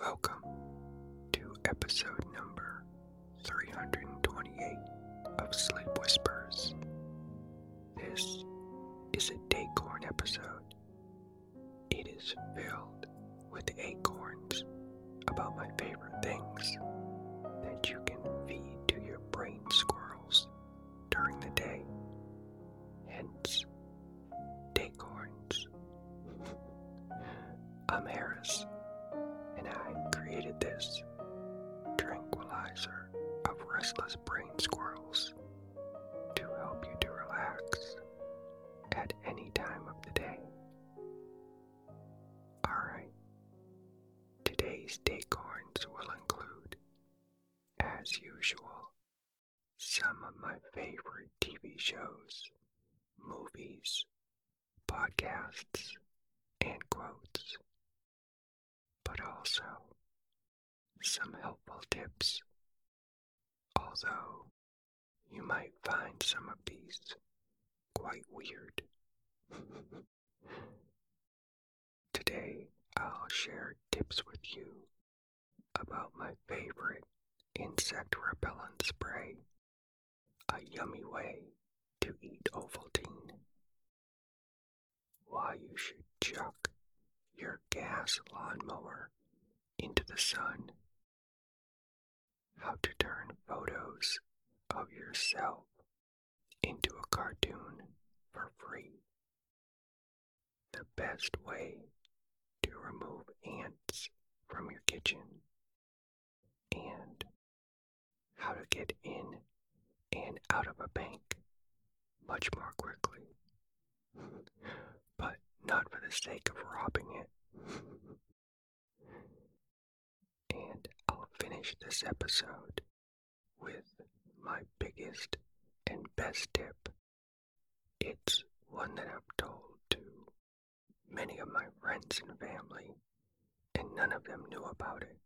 Welcome to episode number 328 of Sleep Whispers. This is a Daycorn episode. It is filled with acorns about my favorite things that you can feed to your brain squirrels restless brain squirrels to help you to relax at any time of the day. Alright, today's Daycorns will include, as usual, some of my favorite TV shows, movies, podcasts, and quotes but also some helpful tips. Although you might find some of these quite weird. Today I'll share tips with you about my favorite insect repellent spray, a yummy way to eat Ovaltine, why you should chuck your gas lawnmower into the sun. How to turn photos of yourself into a cartoon for free. The best way to remove ants from your kitchen. And how to get in and out of a bank much more quickly. but not for the sake of robbing it. finish this episode with my biggest and best tip. It's one that I've told to many of my friends and family, and none of them knew about it,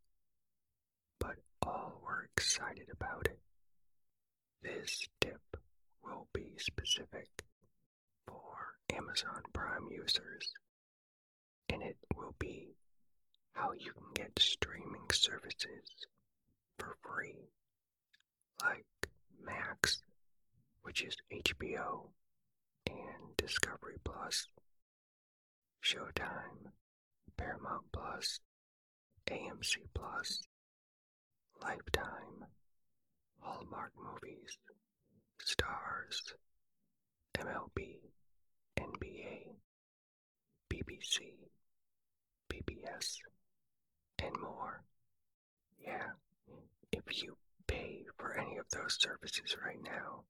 but all were excited about it. This tip will be specific for Amazon Prime users, and it will be how you can get streaming services for free, like Max, which is HBO, and Discovery Plus, Showtime, Paramount Plus, AMC Plus, Lifetime, Hallmark Movies, Stars, MLB, NBA, BBC, PBS, and more. Yeah, if you pay for any of those services right now,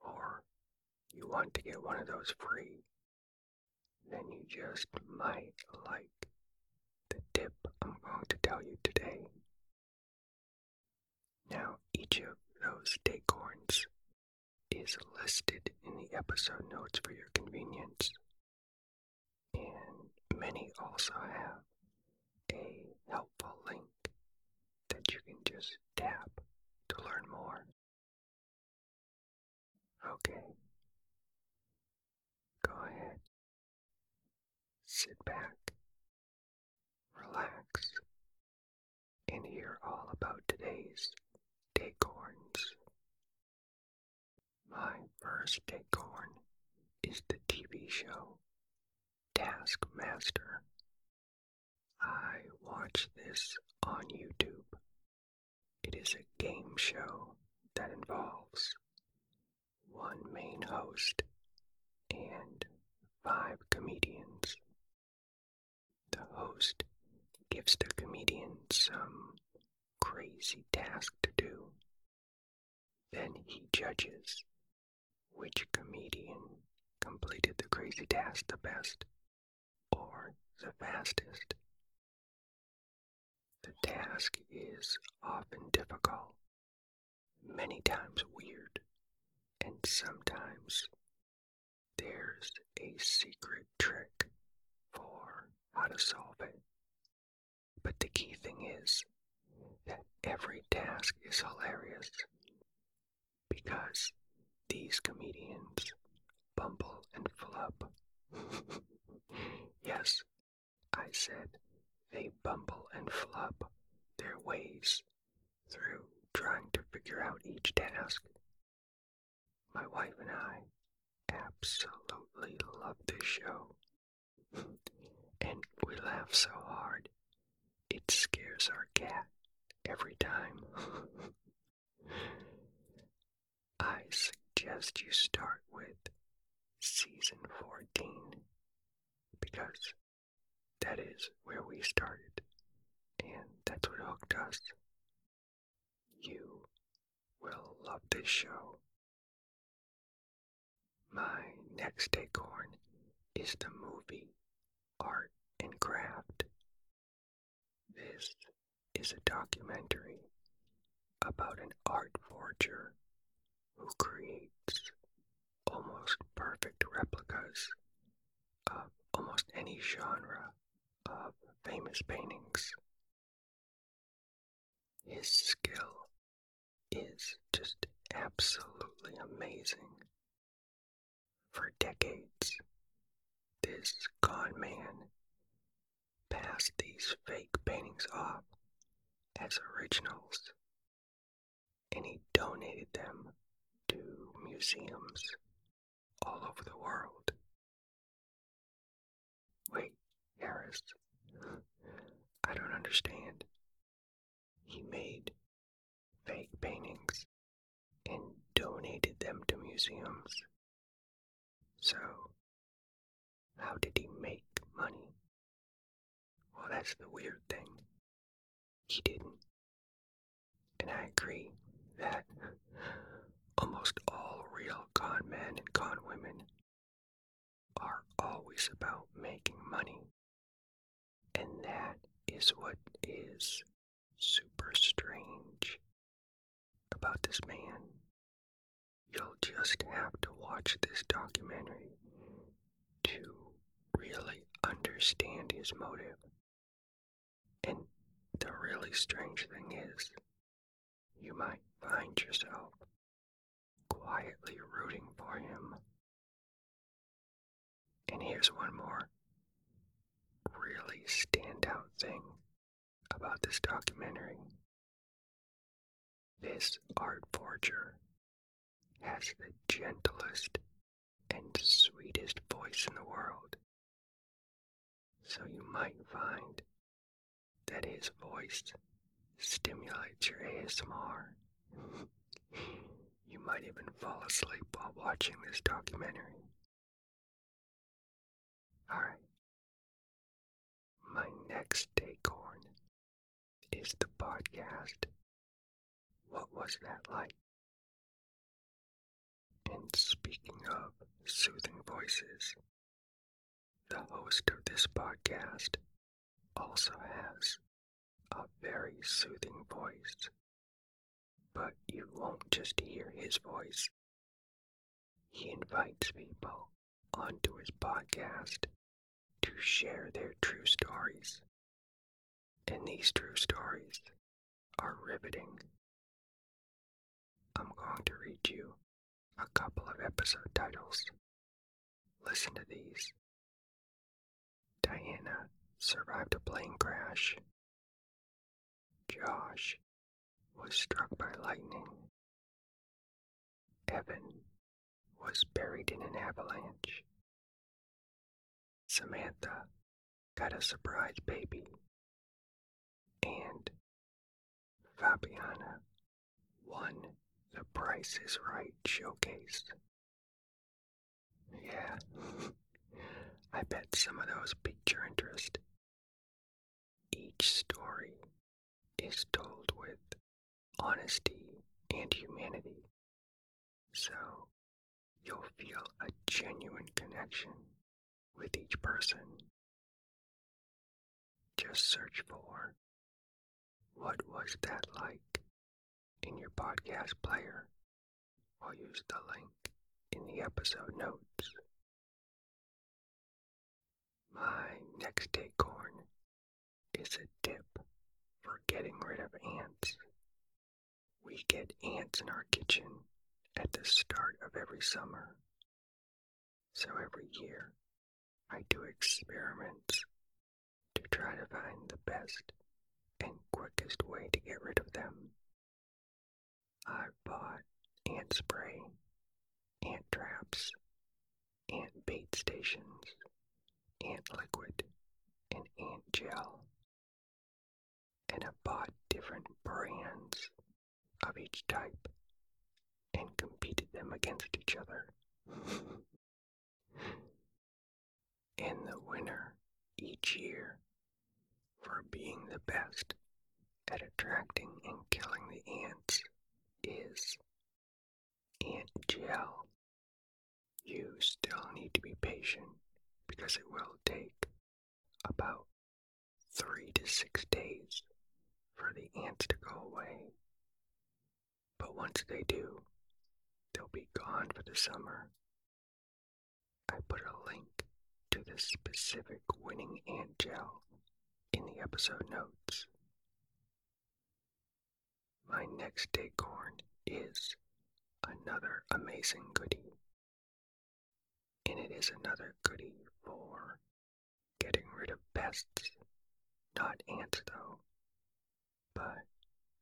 or you want to get one of those free, then you just might like the tip I'm going to tell you today. Now, each of those Daycorns is listed in the episode notes for your convenience. And many also have a helpful link that you can just tap to learn more. Okay. Go ahead. Sit back, relax, and hear all about today's Daycorns. My first Daycorn is the TV show Taskmaster. I watch this on YouTube. Is a game show that involves one main host and five comedians. The host gives the comedian some crazy task to do. Then he judges which comedian completed the crazy task the best or the fastest. The task is often difficult, many times weird, and sometimes there's a secret trick for how to solve it. But the key thing is that every task is hilarious because these comedians bumble and flub. yes, I said they bumble and flub their ways through trying to figure out each task. My wife and I absolutely love this show. and we laugh so hard, it scares our cat every time. I suggest you start with season 14 because that is where we started and that's what hooked us. You will love this show. My next acorn is the movie Art and Craft. This is a documentary about an art forger who creates almost perfect replicas of almost any genre of famous paintings. His skill is just absolutely amazing. For decades, this con man passed these fake paintings off as originals, and he donated them to museums all over the world. Wait, Harris, I don't understand. He made fake paintings and donated them to museums. So, how did he make money? Well, that's the weird thing. He didn't. And I agree that almost all real con men and con women are always about making money. And that is what is super strange about this man. You'll just have to watch this documentary to really understand his motive. And the really strange thing is, you might find yourself quietly rooting for him. And here's one more really standout thing about this documentary. This art forger has the gentlest and sweetest voice in the world. So you might find that his voice stimulates your ASMR. you might even fall asleep while watching this documentary. Alright. My next acorn is the podcast. What was that like? And speaking of soothing voices, the host of this podcast also has a very soothing voice. But you won't just hear his voice. He invites people onto his podcast to share their true stories. And these true stories are riveting. I'm going to read you a couple of episode titles. Listen to these. Diana survived a plane crash. Josh was struck by lightning. Evan was buried in an avalanche. Samantha got a surprise baby. And Fabiana won the Price is Right showcase. Yeah, I bet some of those piqued your interest. Each story is told with honesty and humanity, so you'll feel a genuine connection with each person. Just search for what was that like in your podcast player or use the link in the episode notes. My next acorn is a tip for getting rid of ants. We get ants in our kitchen at the start of every summer. So every year, I do experiments to try to find the best and quickest way to get rid of them. I've bought ant spray, ant traps, ant bait stations, ant liquid, and ant gel. And I've bought different brands of each type and competed them against each other. and the winner each year for being the best at attracting and killing the ants is ant gel. You still need to be patient because it will take about three to six days for the ants to go away. But once they do, they'll be gone for the summer. I put a link to the specific winning ant gel in the episode notes. My next acorn is another amazing goodie. And it is another goodie for getting rid of pests. Not ants, though, but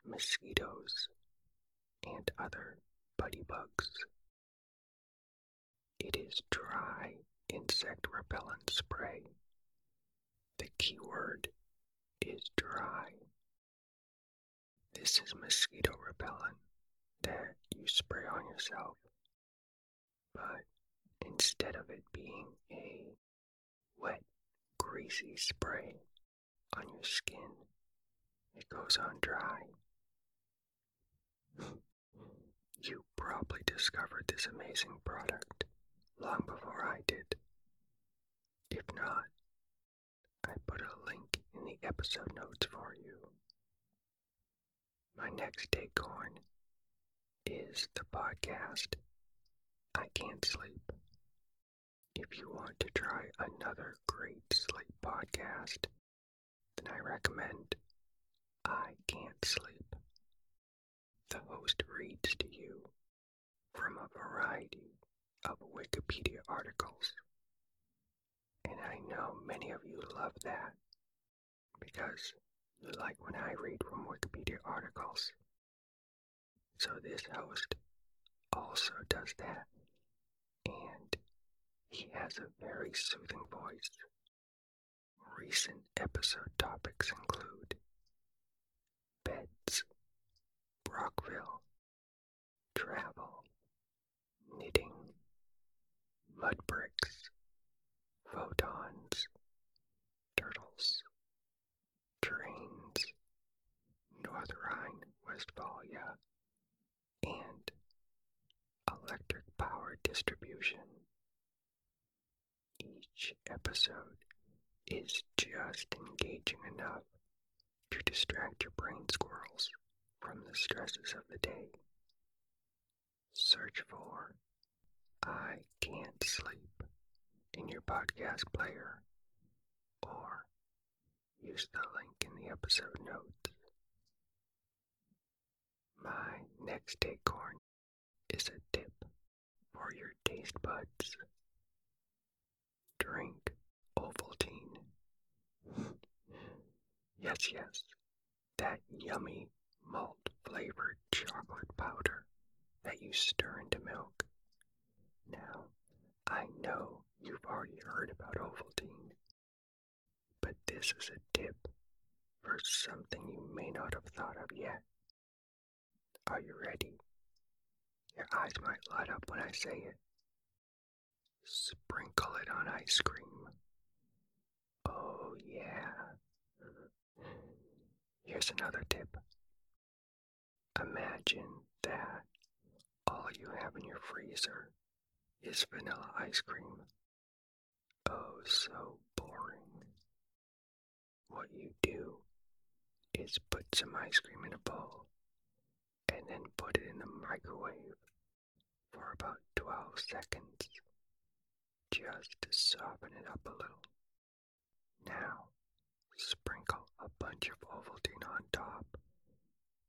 mosquitoes and other buddy bugs. It is dry insect repellent spray. The key word is dry. This is mosquito repellent that you spray on yourself, but instead of it being a wet, greasy spray on your skin, it goes on dry. You probably discovered this amazing product long before I did. If not, I put a link in the episode notes for you. My next acorn is the podcast I Can't Sleep. If you want to try another great sleep podcast, then I recommend I Can't Sleep. The host reads to you from a variety of Wikipedia articles. And I know many of you love that because you like when I read from Wikipedia articles. So this host also does that. And he has a very soothing voice. Recent episode topics include beds, Brockville, travel, knitting, mud bricks, photons, turtles, trains, North Rhine-Westphalia, and electric power distribution. Each episode is just engaging enough to distract your brain squirrels from the stresses of the day. Search for I Can't Sleep in your podcast player or use the link in the episode notes. My next acorn is a tip for your taste buds. Drink Ovaltine. yes, yes, that yummy malt flavored chocolate powder that you stir into milk. Now, I know you've already heard about Ovaltine, but this is a tip for something you may not have thought of yet. Are you ready? Your eyes might light up when I say it. Sprinkle it on ice cream. Oh, yeah. Here's another tip. Imagine that all you have in your freezer is vanilla ice cream. Oh, so boring. What you do is put some ice cream in a bowl and then put it in the microwave for about 12 seconds just to soften it up a little. Now, sprinkle a bunch of Ovaltine on top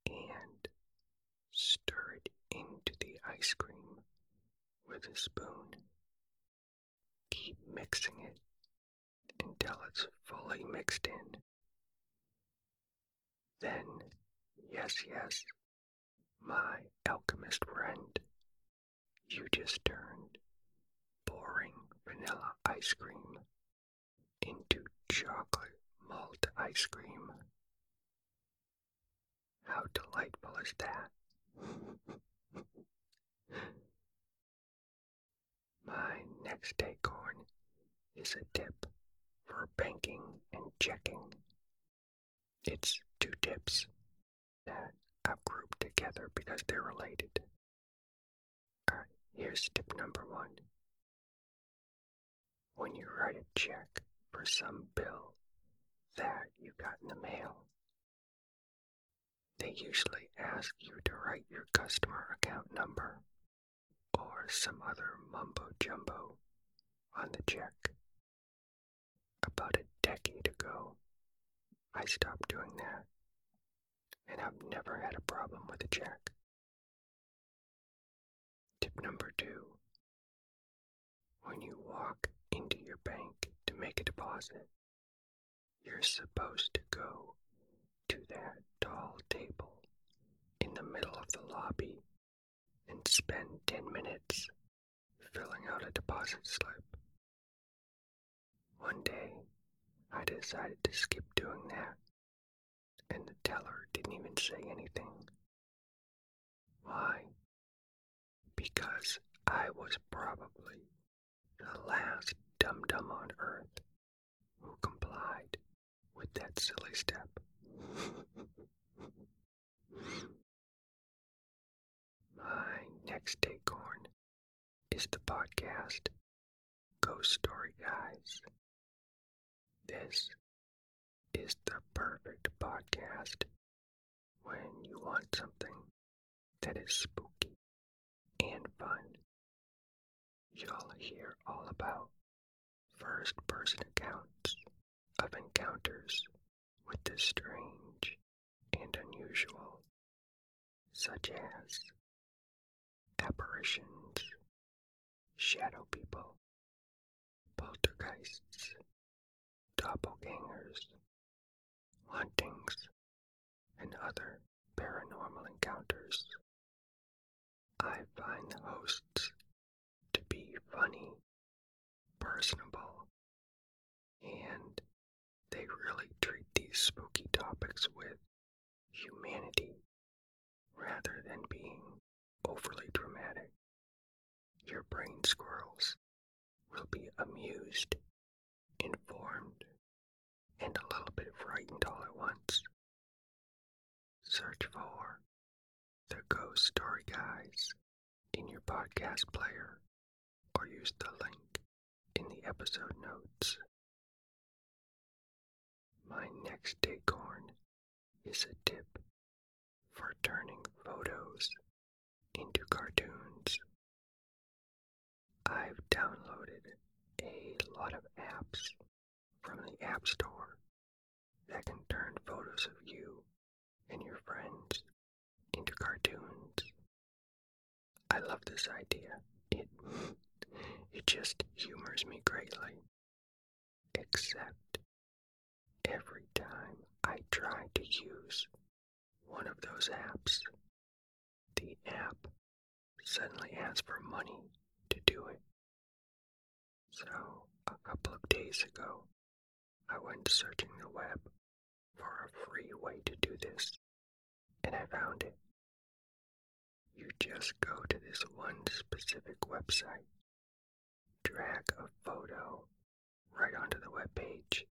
and stir it into the ice cream with a spoon. Keep mixing it until it's fully mixed in. Then, yes, yes, my alchemist friend, you just turned boring vanilla ice cream into chocolate malt ice cream. How delightful is that? Next acorn is a tip for banking and checking. It's two tips that I've grouped together because they're related. Alright, here's tip number one. When you write a check for some bill that you got in the mail, they usually ask you to write your customer account number or some other mumbo jumbo on the check. About a decade ago, I stopped doing that, and I've never had a problem with a check. Tip number two when you walk into your bank to make a deposit, you're supposed to go to that tall table in the middle of the lobby and spend 10 minutes filling out a deposit slip. One day, I decided to skip doing that, and the teller didn't even say anything. Why? Because I was probably the last dum dum on earth who complied with that silly step. My next acorn is the podcast Ghost Story Guys. This is the perfect podcast when you want something that is spooky and fun. You'll hear all about first person accounts of encounters with the strange and unusual, such as apparitions, shadow people, poltergeists, doppelgangers, hauntings, and other paranormal encounters. I find the hosts to be funny, personable, and they really treat these spooky topics with humanity rather than being overly dramatic. Your brain squirrels will be amused, informed, and a little bit frightened all at once. Search for the Ghost Story Guys in your podcast player or use the link in the episode notes. My next acorn is a tip for turning photos into cartoons. I've downloaded a lot of apps from the App Store that can turn photos of you and your friends into cartoons. I love this idea. It it just humors me greatly. Except every time I try to use one of those apps, the app suddenly asks for money to do it. So, a couple of days ago, I went searching the web for a free way to do this, and I found it. You just go to this one specific website, drag a photo right onto the web page,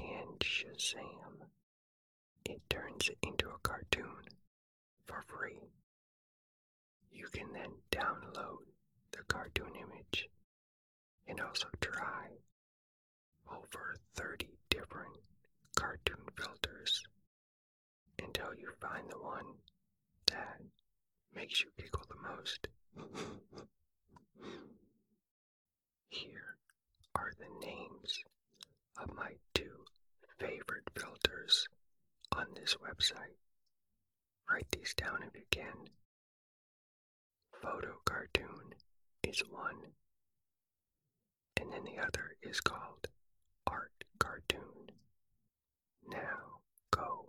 and Shazam! It turns it into a cartoon for free. You can then download the cartoon image and also try over 30 different cartoon filters until you find the one that makes you giggle the most. Here are the names of my two favorite filters on this website. Write these down if you can. Photo cartoon is one, and then the other is called art cartoon. Now go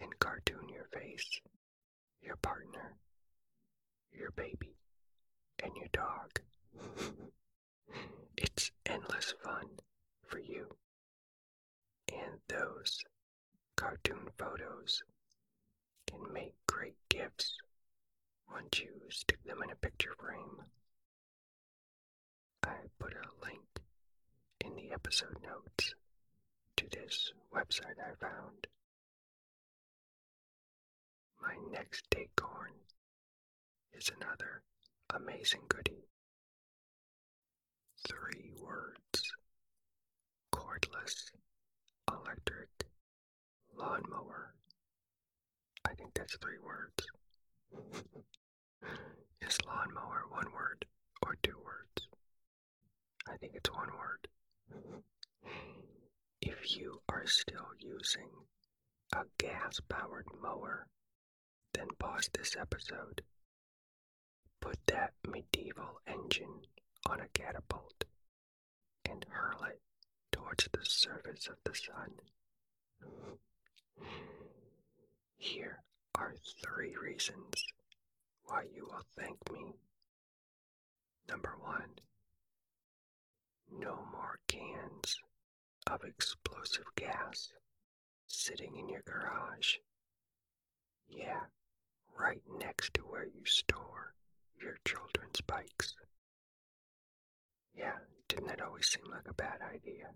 and cartoon your face, your partner, your baby. Website I found. My next acorn is another amazing goodie. Three words cordless electric lawnmower. I think that's three words. Is lawnmower one word or two words? I think it's one word. If you are still using a gas powered mower, then pause this episode. Put that medieval engine on a catapult and hurl it towards the surface of the sun. Here are three reasons why you will thank me. Number one, no more cans of explosive gas sitting in your garage. Yeah, right next to where you store your children's bikes. Yeah, didn't that always seem like a bad idea?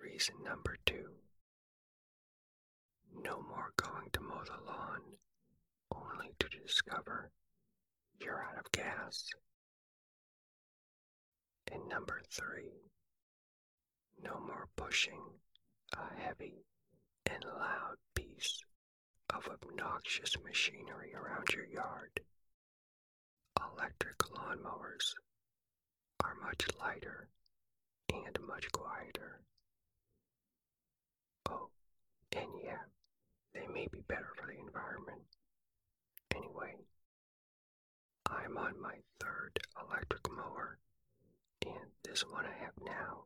Reason number two no more going to mow the lawn only to discover you're out of gas. And number three, no more pushing a heavy and loud piece of obnoxious machinery around your yard. Electric lawnmowers are much lighter and much quieter. Oh, and yeah, they may be better for the environment. Anyway, I'm on my third electric mower, and this one I have now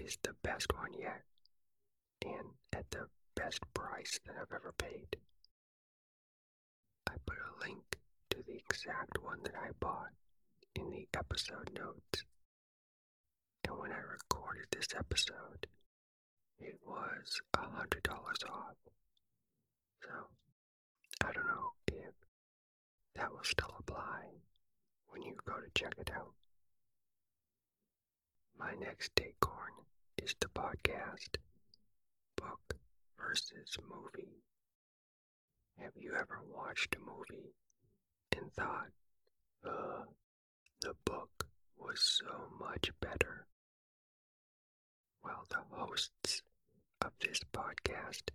is the best one yet, and at the best price that I've ever paid. I put a link to the exact one that I bought in the episode notes. And when I recorded this episode, it was a hundred dollars off. So I don't know if that will still apply when you go to check it out. My next acorn is the podcast Book versus Movie. Have you ever watched a movie and thought, uh, the book was so much better? Well, the hosts of this podcast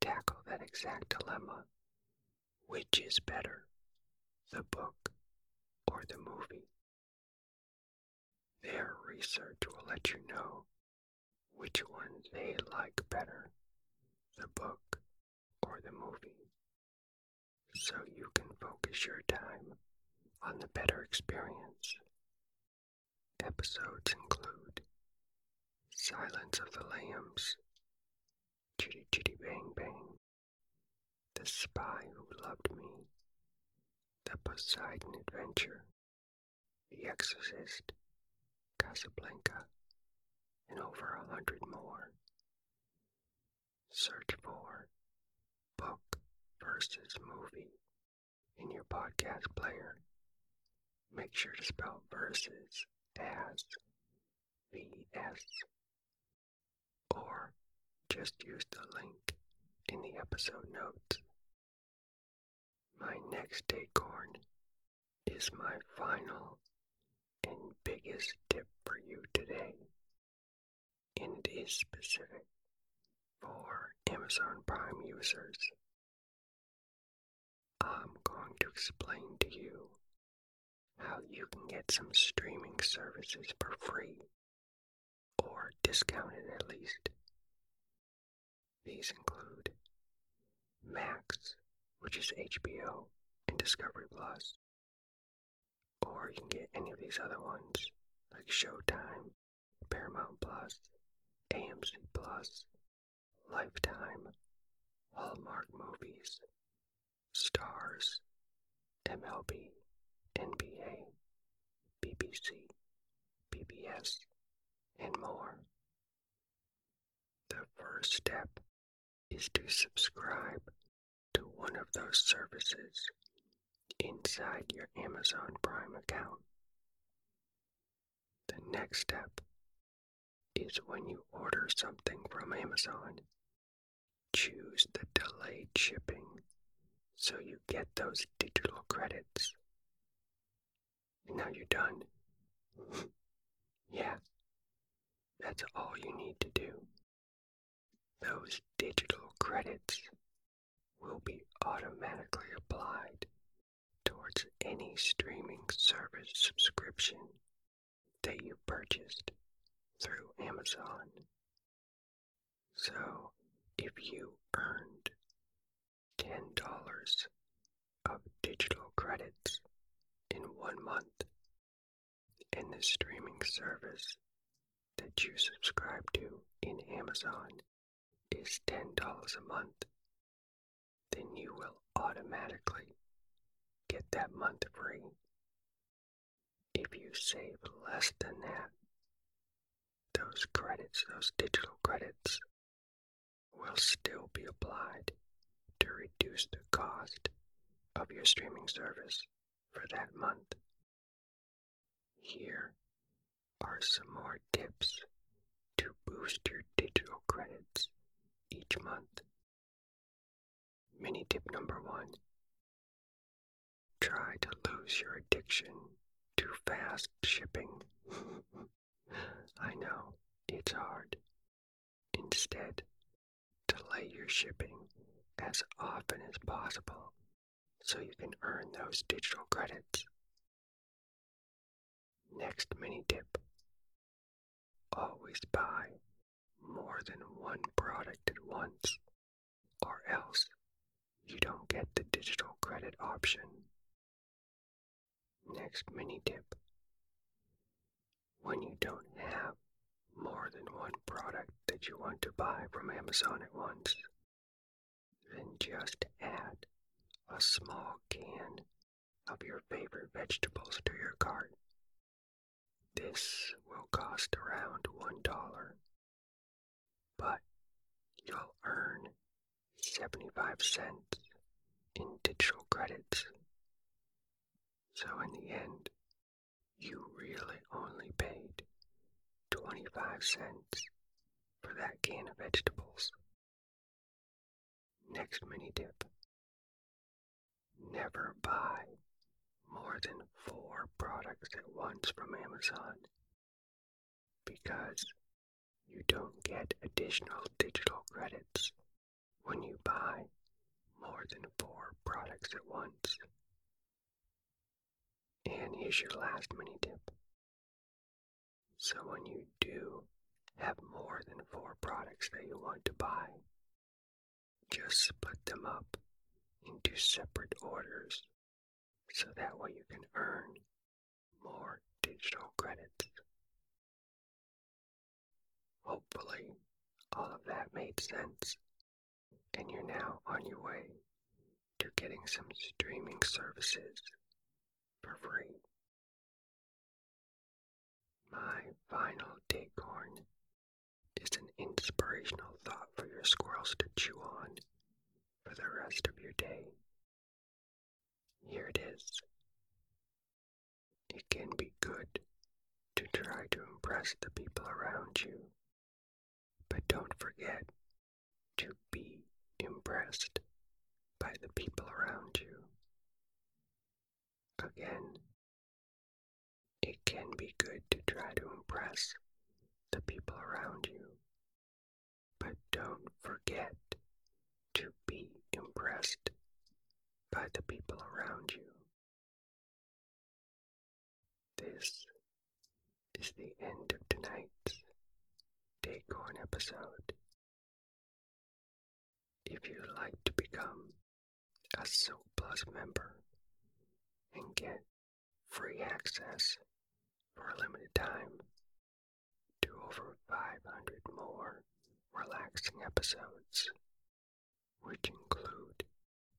tackle that exact dilemma. Which is better, the book or the movie? Their research will let you know which one they like better, the book or the movie, so you can focus your time on the better experience. Episodes include Silence of the Lambs, Chitty Chitty Bang Bang, The Spy Who Loved Me, The Poseidon Adventure, The Exorcist, Casablanca, and over a hundred more. Search for Book versus Movie in your podcast player. Make sure to spell versus as VS or just use the link in the episode notes. My next acorn is my final and biggest tip for you today, and it is specific for Amazon Prime users. I'm going to explain to you how you can get some streaming services for free or discounted at least. These include Max, which is HBO and Discovery Plus, or you can get any of these other ones like Showtime, Paramount Plus, AMC Plus, Lifetime, Hallmark movies, stars, MLB, NBA, BBC, PBS, and more. The first step is to subscribe to one of those services inside your Amazon Prime account. The next step is when you order something from Amazon, choose the delayed shipping so you get those digital credits. And now you're done. yeah, that's all you need to do. Those digital credits will be automatically applied towards any streaming service subscription that you purchased through Amazon. So if you earned $10 of digital credits in one month and the streaming service that you subscribe to in Amazon is $10 a month, then you will automatically get that month free. If you save less than that, those credits, those digital credits, will still be applied to reduce the cost of your streaming service for that month. Here are some more tips to boost your digital credits each month. Mini tip number one try to lose your addiction to fast shipping. I know it's hard. Instead, delay your shipping as often as possible so you can earn those digital credits. Next mini tip always buy more than one product at once, or else you don't get the digital credit option. Next mini tip when you don't have more than one product that you want to buy from Amazon at once, then just add a small can of your favorite vegetables to your cart. This will cost around $1, but you'll earn 75 cents in digital credits. So in the end, you really only paid 25 cents for that can of vegetables. Next mini tip. Never buy more than four products at once from Amazon because you don't get additional digital credits when you buy more than four products at once. And here's your last mini tip. So when you do have more than four products that you want to buy, just split them up into separate orders so that way you can earn more digital credits. Hopefully, all of that made sense, and you're now on your way to getting some streaming services for free. My final Daycorn is an inspirational thought for your squirrels to chew on for the rest of your day. Here it is. It can be good to try to impress the people around you, but don't forget to be impressed by the people around you. Again, it can be good to try to impress the people around you, but don't forget to be impressed by the people around you. This is the end of tonight's Daycorn episode. If you'd like to become a Silk Plus member and get free access for a limited time to over 500 more relaxing episodes which include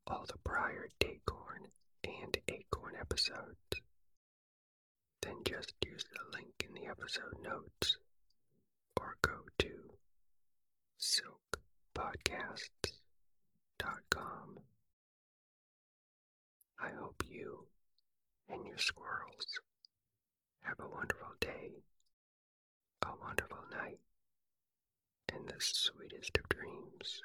all the prior Daycorn and Acorn episodes, then just use the link in the episode notes or go to silkpodcasts.com. I hope you and your squirrels have a wonderful day, a wonderful night, and the sweetest of dreams.